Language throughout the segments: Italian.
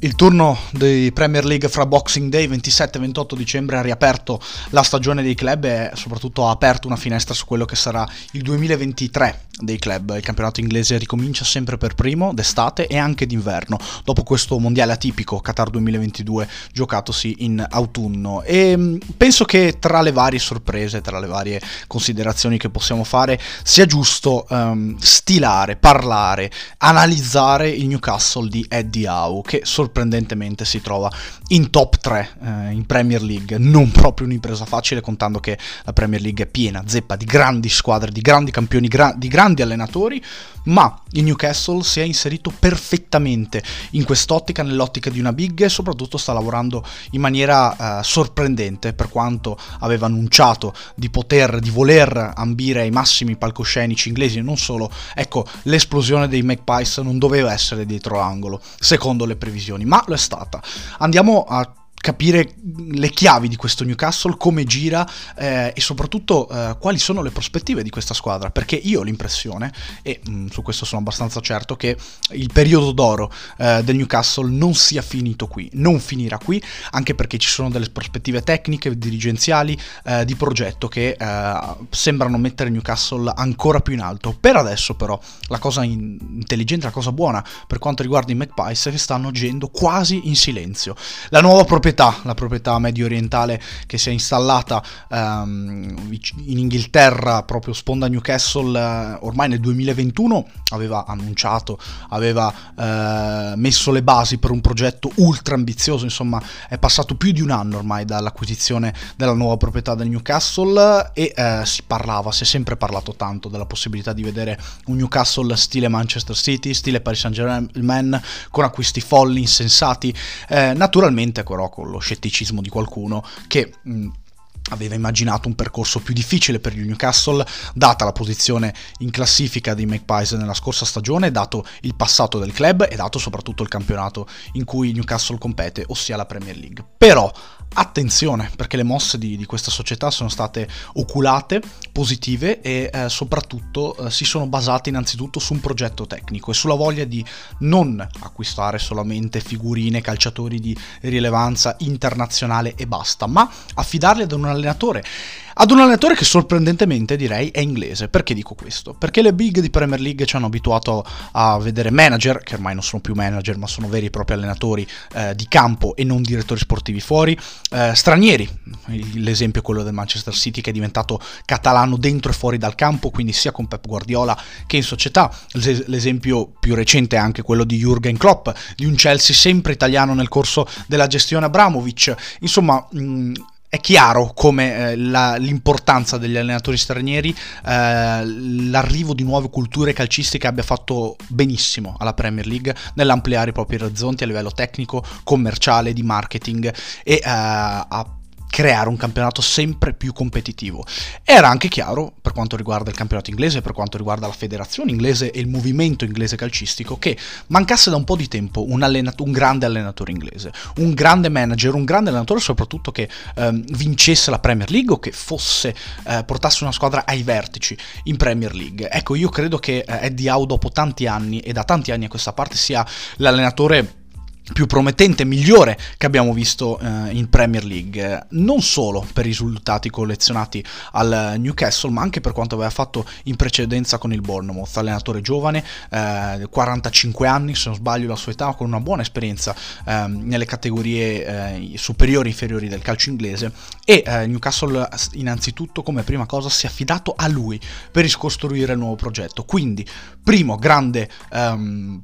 Il turno di Premier League fra Boxing Day 27 e 28 dicembre ha riaperto la stagione dei club e soprattutto ha aperto una finestra su quello che sarà il 2023 dei club. Il campionato inglese ricomincia sempre per primo d'estate e anche d'inverno, dopo questo mondiale atipico Qatar 2022 giocatosi in autunno. E mm, penso che tra le varie sorprese, tra le varie considerazioni che possiamo fare, sia giusto um, stilare, parlare, analizzare il Newcastle di Eddie Howe, che sorprende sorprendentemente si trova in top 3 eh, in Premier League, non proprio un'impresa facile contando che la Premier League è piena, zeppa di grandi squadre, di grandi campioni, gra- di grandi allenatori, ma il Newcastle si è inserito perfettamente in quest'ottica, nell'ottica di una big e soprattutto sta lavorando in maniera eh, sorprendente per quanto aveva annunciato di poter, di voler ambire ai massimi palcoscenici inglesi, non solo, ecco, l'esplosione dei Magpies non doveva essere dietro l'angolo, secondo le previsioni, ma lo è stata. Andiamo a capire le chiavi di questo Newcastle, come gira eh, e soprattutto eh, quali sono le prospettive di questa squadra, perché io ho l'impressione, e mh, mm, su questo sono abbastanza certo, che il periodo d'oro eh, del Newcastle non sia finito qui, non finirà qui, anche perché ci sono delle prospettive tecniche, dirigenziali, eh, di progetto che eh, sembrano mettere Newcastle ancora più in alto. Per adesso però la cosa in- intelligente, la cosa buona per quanto riguarda i Magpies è che stanno agendo quasi in silenzio. La nuova proprietà proprietà, la proprietà medio orientale che si è installata um, in Inghilterra, proprio sponda Newcastle, uh, ormai nel 2021 aveva annunciato, aveva uh, messo le basi per un progetto ultra ambizioso, insomma è passato più di un anno ormai dall'acquisizione della nuova proprietà del Newcastle e uh, si parlava, si è sempre parlato tanto della possibilità di vedere un Newcastle stile Manchester City, stile Paris Saint Germain, con acquisti folli, insensati, naturalmente però con lo scetticismo di qualcuno che... Mh, aveva immaginato un percorso più difficile per il Newcastle, data la posizione in classifica dei Magpies nella scorsa stagione, dato il passato del club e dato soprattutto il campionato in cui il Newcastle compete, ossia la Premier League. Però attenzione, perché le mosse di, di questa società sono state oculate, positive e eh, soprattutto eh, si sono basate innanzitutto su un progetto tecnico e sulla voglia di non acquistare solamente figurine, calciatori di rilevanza internazionale e basta, ma affidarli ad un allenatore ad un allenatore che sorprendentemente direi è inglese. Perché dico questo? Perché le big di Premier League ci hanno abituato a vedere manager, che ormai non sono più manager ma sono veri e propri allenatori eh, di campo e non direttori sportivi fuori, eh, stranieri, l'esempio è quello del Manchester City che è diventato catalano dentro e fuori dal campo, quindi sia con Pep Guardiola che in società, l'esempio più recente è anche quello di Jürgen Klopp, di un Chelsea sempre italiano nel corso della gestione Abramovic, insomma... Mh, è chiaro come eh, la, l'importanza degli allenatori stranieri, eh, l'arrivo di nuove culture calcistiche abbia fatto benissimo alla Premier League nell'ampliare i propri orizzonti a livello tecnico, commerciale, di marketing e eh, a creare un campionato sempre più competitivo. Era anche chiaro, per quanto riguarda il campionato inglese, per quanto riguarda la federazione inglese e il movimento inglese calcistico, che mancasse da un po' di tempo un, allenat- un grande allenatore inglese, un grande manager, un grande allenatore soprattutto che ehm, vincesse la Premier League o che fosse, eh, portasse una squadra ai vertici in Premier League. Ecco, io credo che eh, Eddie Howe dopo tanti anni e da tanti anni a questa parte sia l'allenatore più promettente, migliore che abbiamo visto eh, in Premier League, non solo per i risultati collezionati al Newcastle, ma anche per quanto aveva fatto in precedenza con il Bournemouth, allenatore giovane, eh, 45 anni se non sbaglio la sua età, con una buona esperienza eh, nelle categorie eh, superiori e inferiori del calcio inglese. E eh, Newcastle innanzitutto come prima cosa si è affidato a lui per riscostruire il nuovo progetto, quindi primo grande um,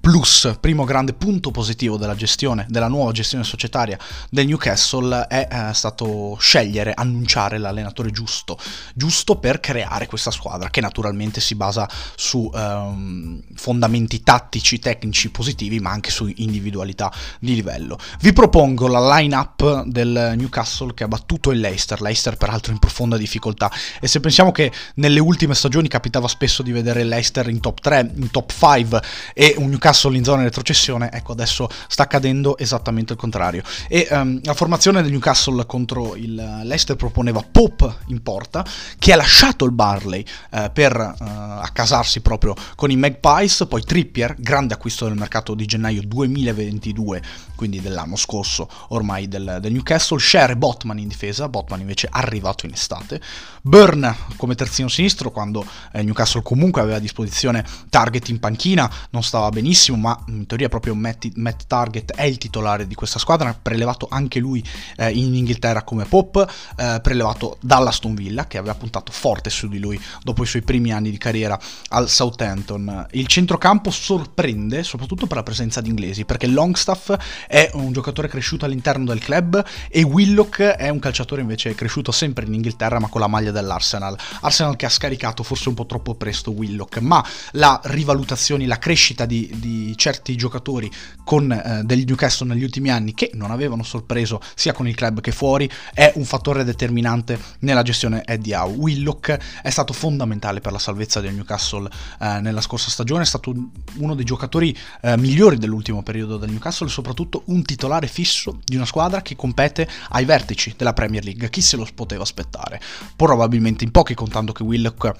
plus, primo grande punto positivo della gestione, della nuova gestione societaria del Newcastle è eh, stato scegliere, annunciare l'allenatore giusto, giusto per creare questa squadra che naturalmente si basa su ehm, fondamenti tattici, tecnici positivi, ma anche su individualità di livello. Vi propongo la line-up del Newcastle che ha battuto il Leicester, Leicester peraltro in profonda difficoltà e se pensiamo che nelle ultime stagioni capitava spesso di vedere Leicester in top 3, in top 5 e un Newcastle in zona retrocessione, ecco adesso sta accadendo esattamente il contrario. E um, la formazione del Newcastle contro il Leicester proponeva Pope in porta, che ha lasciato il Barley uh, per uh, accasarsi proprio con i Magpies, poi Trippier, grande acquisto del mercato di gennaio 2022, quindi dell'anno scorso ormai del, del Newcastle, Share e Botman in difesa, Botman invece arrivato in estate, Burn come terzino sinistro quando eh, Newcastle comunque aveva a disposizione Target in panchina, non stava benissimo, ma in teoria proprio Matt, Matt Target è il titolare di questa squadra, prelevato anche lui eh, in Inghilterra come Pop, eh, prelevato dall'Aston Villa che aveva puntato forte su di lui dopo i suoi primi anni di carriera al Southampton. Il centrocampo sorprende soprattutto per la presenza di inglesi, perché Longstaff è un giocatore cresciuto all'interno del club e Willock è un calciatore invece cresciuto sempre in Inghilterra ma con la maglia dell'Arsenal. Arsenal che ha scaricato forse un po' troppo presto Willock, ma la rivalutazione, la crescita di, di certi giocatori con eh, degli Newcastle negli ultimi anni che non avevano sorpreso sia con il club che fuori è un fattore determinante nella gestione Eddie Howe. Willock è stato fondamentale per la salvezza del Newcastle eh, nella scorsa stagione, è stato uno dei giocatori eh, migliori dell'ultimo periodo del Newcastle e soprattutto un titolare fisso di una squadra che compete ai vertici della Premier League. Chi se lo poteva aspettare? Probabilmente in pochi, contando che Willock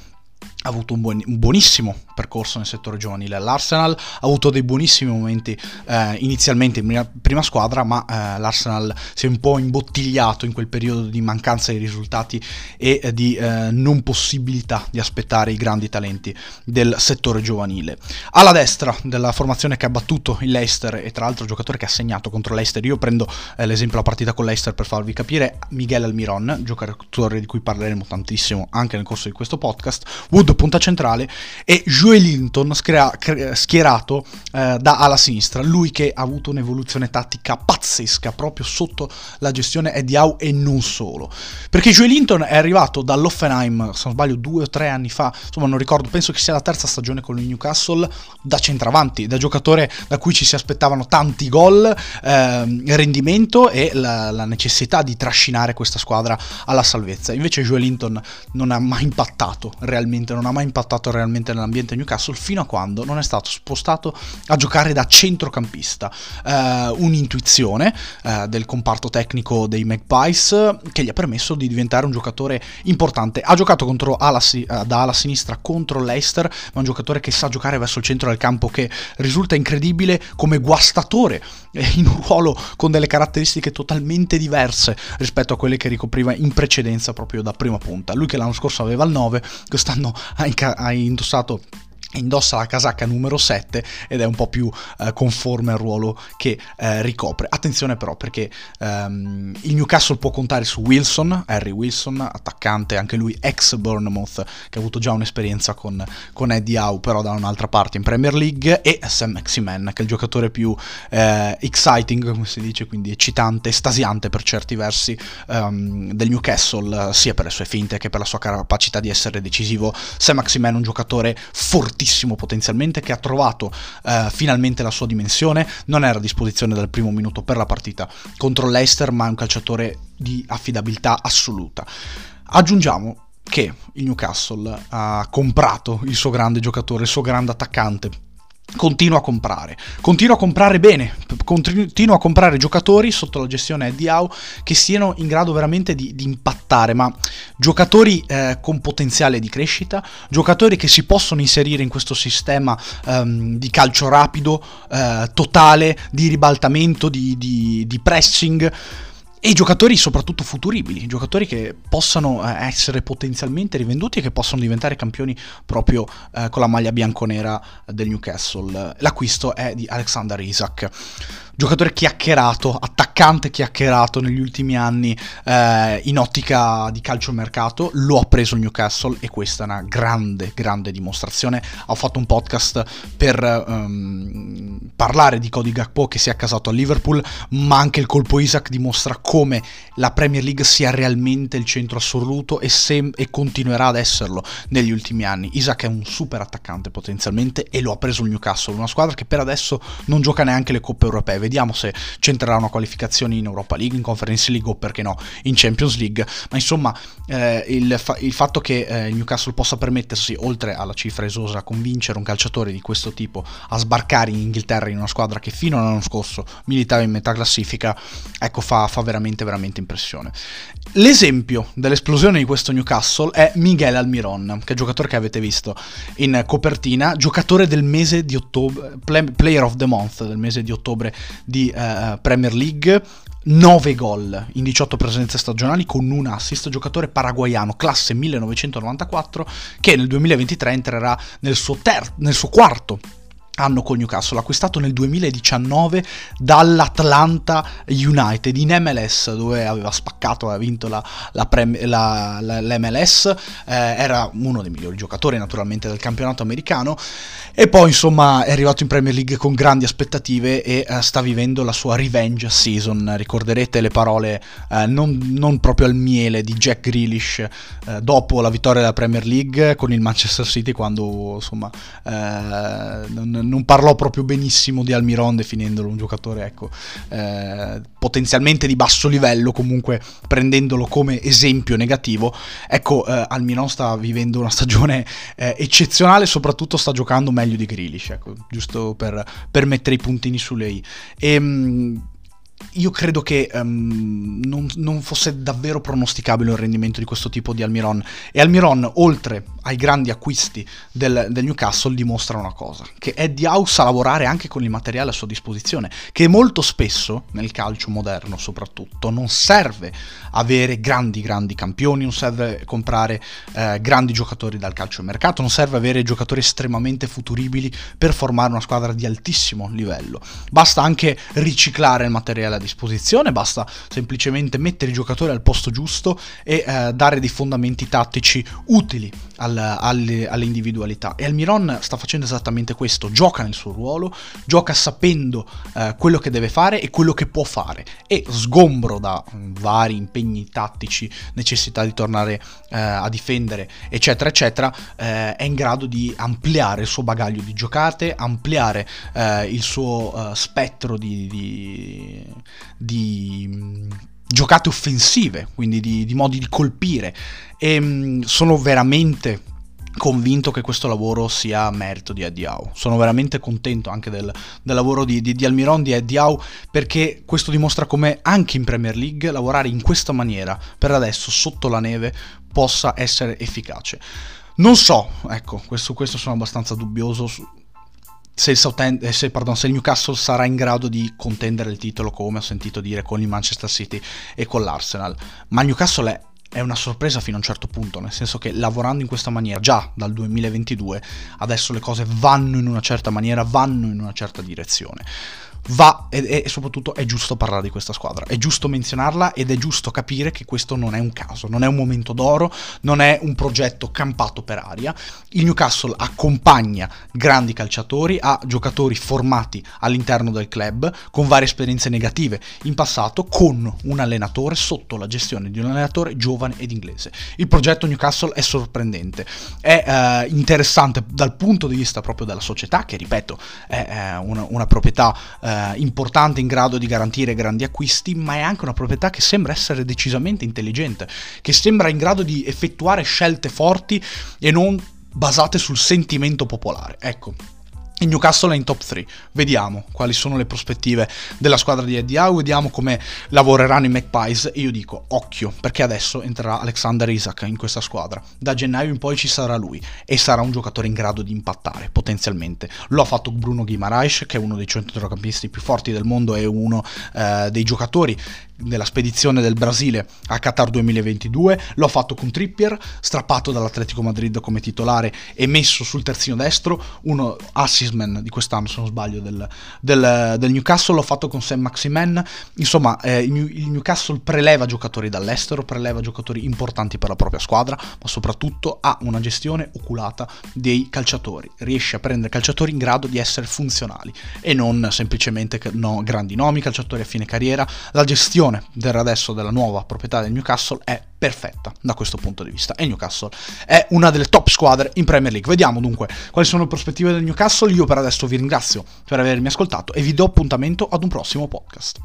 ha avuto un, buon, un, buonissimo percorso nel settore giovanile all'Arsenal, ha avuto dei buonissimi momenti eh, inizialmente in prima, prima squadra, ma eh, l'Arsenal si è un po' imbottigliato in quel periodo di mancanza di risultati e eh, di non possibilità di aspettare i grandi talenti del settore giovanile. Alla destra della formazione che ha battuto il Leicester e tra l'altro giocatore che ha segnato contro Leicester, io prendo eh, l'esempio della partita con Leicester per farvi capire, Miguel Almiron, giocatore di cui parleremo tantissimo anche nel corso di questo podcast, Wood punta centrale e Joelinton schera, schierato eh, da ala sinistra, lui che ha avuto un'evoluzione tattica pazzesca proprio sotto la gestione Eddie Howe e non solo. Perché Joelinton è arrivato dall'Offenheim, se non sbaglio due o tre anni fa, insomma non ricordo, penso che sia la terza stagione con il Newcastle, da centravanti, da giocatore da cui ci si aspettavano tanti gol, eh, rendimento e la, la, necessità di trascinare questa squadra alla salvezza. Invece Joelinton non ha mai impattato realmente realmente non ha mai impattato realmente nell'ambiente Newcastle fino a quando non è stato spostato a giocare da centrocampista. Uh, un'intuizione uh, del comparto tecnico dei Magpies che gli ha permesso di diventare un giocatore importante. Ha giocato ala, uh, da ala sinistra contro Leicester, ma un giocatore che sa giocare verso il centro del campo che risulta incredibile come guastatore in un ruolo con delle caratteristiche totalmente diverse rispetto a quelle che ricopriva in precedenza proprio da prima punta. Lui che l'anno scorso aveva il 9, quest'anno ha, inca- ha indossato indossa la casacca numero 7 ed è un po' più eh, conforme al ruolo che eh, ricopre. Attenzione però perché ehm, il Newcastle può contare su Wilson, Harry Wilson, attaccante anche lui ex Bournemouth che ha avuto già un'esperienza con, con Eddie Howe però da un'altra parte in Premier League e Sam Maximan che è il giocatore più eh, exciting come si dice, quindi eccitante, estasiante per certi versi ehm, del Newcastle sia per le sue finte che per la sua capacità di essere decisivo. Sam Maximan è un giocatore fortissimo fortissimo potenzialmente che ha trovato eh, finalmente la sua dimensione, non era a disposizione dal primo minuto per la partita contro l'Eister, ma è un calciatore di affidabilità assoluta. Aggiungiamo che il Newcastle ha comprato il suo grande giocatore, il suo grande attaccante continua a comprare, continua a comprare bene, continua a comprare giocatori sotto la gestione Eddie Howe che siano in grado veramente di, di impattare, ma giocatori eh, con potenziale di crescita, giocatori che si possono inserire in questo sistema ehm, di calcio rapido, eh, totale, di ribaltamento, di, di, di pressing e giocatori soprattutto futuribili, giocatori che possano eh, essere potenzialmente rivenduti e che possono diventare campioni proprio eh, con la maglia bianconera del Newcastle. L'acquisto è di Alexander Isaac giocatore chiacchierato, attaccante chiacchierato negli ultimi anni eh, in ottica di calciomercato, lo ha preso il Newcastle e questa è una grande, grande dimostrazione. Ho fatto un podcast per um, parlare di Cody Gakpo che si è accasato a Liverpool, ma anche il colpo Isaac dimostra come la Premier League sia realmente il centro assoluto e, se- e continuerà ad esserlo negli ultimi anni. Isaac è un super attaccante potenzialmente e lo ha preso il Newcastle, una squadra che per adesso non gioca neanche le coppe europee vediamo se c'entrerà una qualificazione in Europa League, in Conference League o perché no in Champions League, ma insomma eh, il, fa- il, fatto che eh, Newcastle possa permettersi, oltre alla cifra esosa, convincere un calciatore di questo tipo a sbarcare in Inghilterra in una squadra che fino all'anno scorso militava in metà classifica, ecco fa, fa veramente veramente impressione. L'esempio dell'esplosione di questo Newcastle è Miguel Almiron, che è giocatore che avete visto in copertina, giocatore del mese di ottobre, player of the month del mese di ottobre di uh, Premier League, 9 gol in 18 presenze stagionali con un assist, giocatore paraguayano, classe 1994, che nel 2023 entrerà nel suo, ter- nel suo quarto anno col Newcastle, acquistato nel 2019 dall'Atlanta United in MLS dove aveva spaccato, aveva vinto la, la, prem- la, l'MLS, eh, era uno dei migliori giocatori naturalmente del campionato americano. E poi insomma è arrivato in Premier League con grandi aspettative e eh, sta vivendo la sua revenge season, ricorderete le parole eh, non, non, proprio al miele di Jack Grealish eh, dopo la vittoria della Premier League con il Manchester City quando insomma eh, non, non parlò proprio benissimo di Almiron definendolo un giocatore ecco, eh, potenzialmente di basso livello, comunque prendendolo come esempio negativo. Ecco, eh, Almiron sta vivendo una stagione eh, eccezionale, soprattutto sta giocando meglio di Grealish, ecco, giusto per, per mettere i puntini sulle i. E, ehm, io credo che um, non, non, fosse davvero pronosticabile il rendimento di questo tipo di Almiron. E Almiron, oltre ai grandi acquisti del, del, Newcastle, dimostra una cosa: che Eddie Howe sa lavorare anche con il materiale a sua disposizione. Che molto spesso, nel calcio moderno soprattutto, non serve avere grandi, grandi campioni, non serve comprare eh, grandi giocatori dal calcio mercato, non serve avere giocatori estremamente futuribili per formare una squadra di altissimo livello. Basta anche riciclare il materiale a disposizione, basta semplicemente mettere i giocatori al posto giusto e eh, dare dei fondamenti tattici utili al, alle, alle, individualità. E Almiron sta facendo esattamente questo, gioca nel suo ruolo, gioca sapendo eh, quello che deve fare e quello che può fare e sgombro da mh, vari impegni tattici, necessità di tornare eh, a difendere, eccetera, eccetera, eh, è in grado di ampliare il suo bagaglio di giocate, ampliare eh, il suo uh, spettro di, di, di mm, giocate offensive, quindi di, di, modi di colpire. E mh, mm, sono veramente convinto che questo lavoro sia merito di Eddie Howe. Sono veramente contento anche del, del lavoro di, di, di, Almiron, di Howe, perché questo dimostra come anche in Premier League lavorare in questa maniera, per adesso, sotto la neve, possa essere efficace. Non so, ecco, questo, questo sono abbastanza dubbioso se il, Southend, eh, se, pardon, se il, Newcastle sarà in grado di contendere il titolo, come ho sentito dire con il Manchester City e con l'Arsenal. Ma il Newcastle è, è una sorpresa fino a un certo punto, nel senso che lavorando in questa maniera già dal 2022, adesso le cose vanno in una certa maniera, vanno in una certa direzione va e, e, soprattutto è giusto parlare di questa squadra, è giusto menzionarla ed è giusto capire che questo non è un caso, non è un momento d'oro, non è un progetto campato per aria. Il Newcastle accompagna grandi calciatori, ha giocatori formati all'interno del club con varie esperienze negative in passato con un allenatore sotto la gestione di un allenatore giovane ed inglese. Il progetto Newcastle è sorprendente, è eh, interessante dal punto di vista proprio della società che ripeto è eh, una, una, proprietà eh, eh, importante in grado di garantire grandi acquisti, ma è anche una proprietà che sembra essere decisamente intelligente, che sembra in grado di effettuare scelte forti e non basate sul sentimento popolare. Ecco, il Newcastle è in top 3. Vediamo quali sono le prospettive della squadra di Eddie Howe, vediamo come lavoreranno i Magpies e io dico occhio perché adesso entrerà Alexander Isaac in questa squadra. Da gennaio in poi ci sarà lui e sarà un giocatore in grado di impattare potenzialmente. Lo ha fatto Bruno Guimaraes che è uno dei centrocampisti più forti del mondo e uno eh, dei giocatori nella spedizione del Brasile a Qatar 2022, lo ha fatto con Trippier, strappato dall'Atletico Madrid come titolare e messo sul terzino destro, uno assistman di quest'anno se non sbaglio del, del, del Newcastle, l'ha fatto con Sam Maximen, insomma eh, il, Newcastle preleva giocatori dall'estero, preleva giocatori importanti per la propria squadra, ma soprattutto ha una gestione oculata dei calciatori, riesce a prendere calciatori in grado di essere funzionali e non semplicemente no, grandi nomi, calciatori a fine carriera, la gestione situazione del adesso della nuova proprietà del Newcastle è perfetta da questo punto di vista e Newcastle è una delle top squadre in Premier League. Vediamo dunque quali sono le prospettive del Newcastle. Io per adesso vi ringrazio per avermi ascoltato e vi do appuntamento ad un prossimo podcast.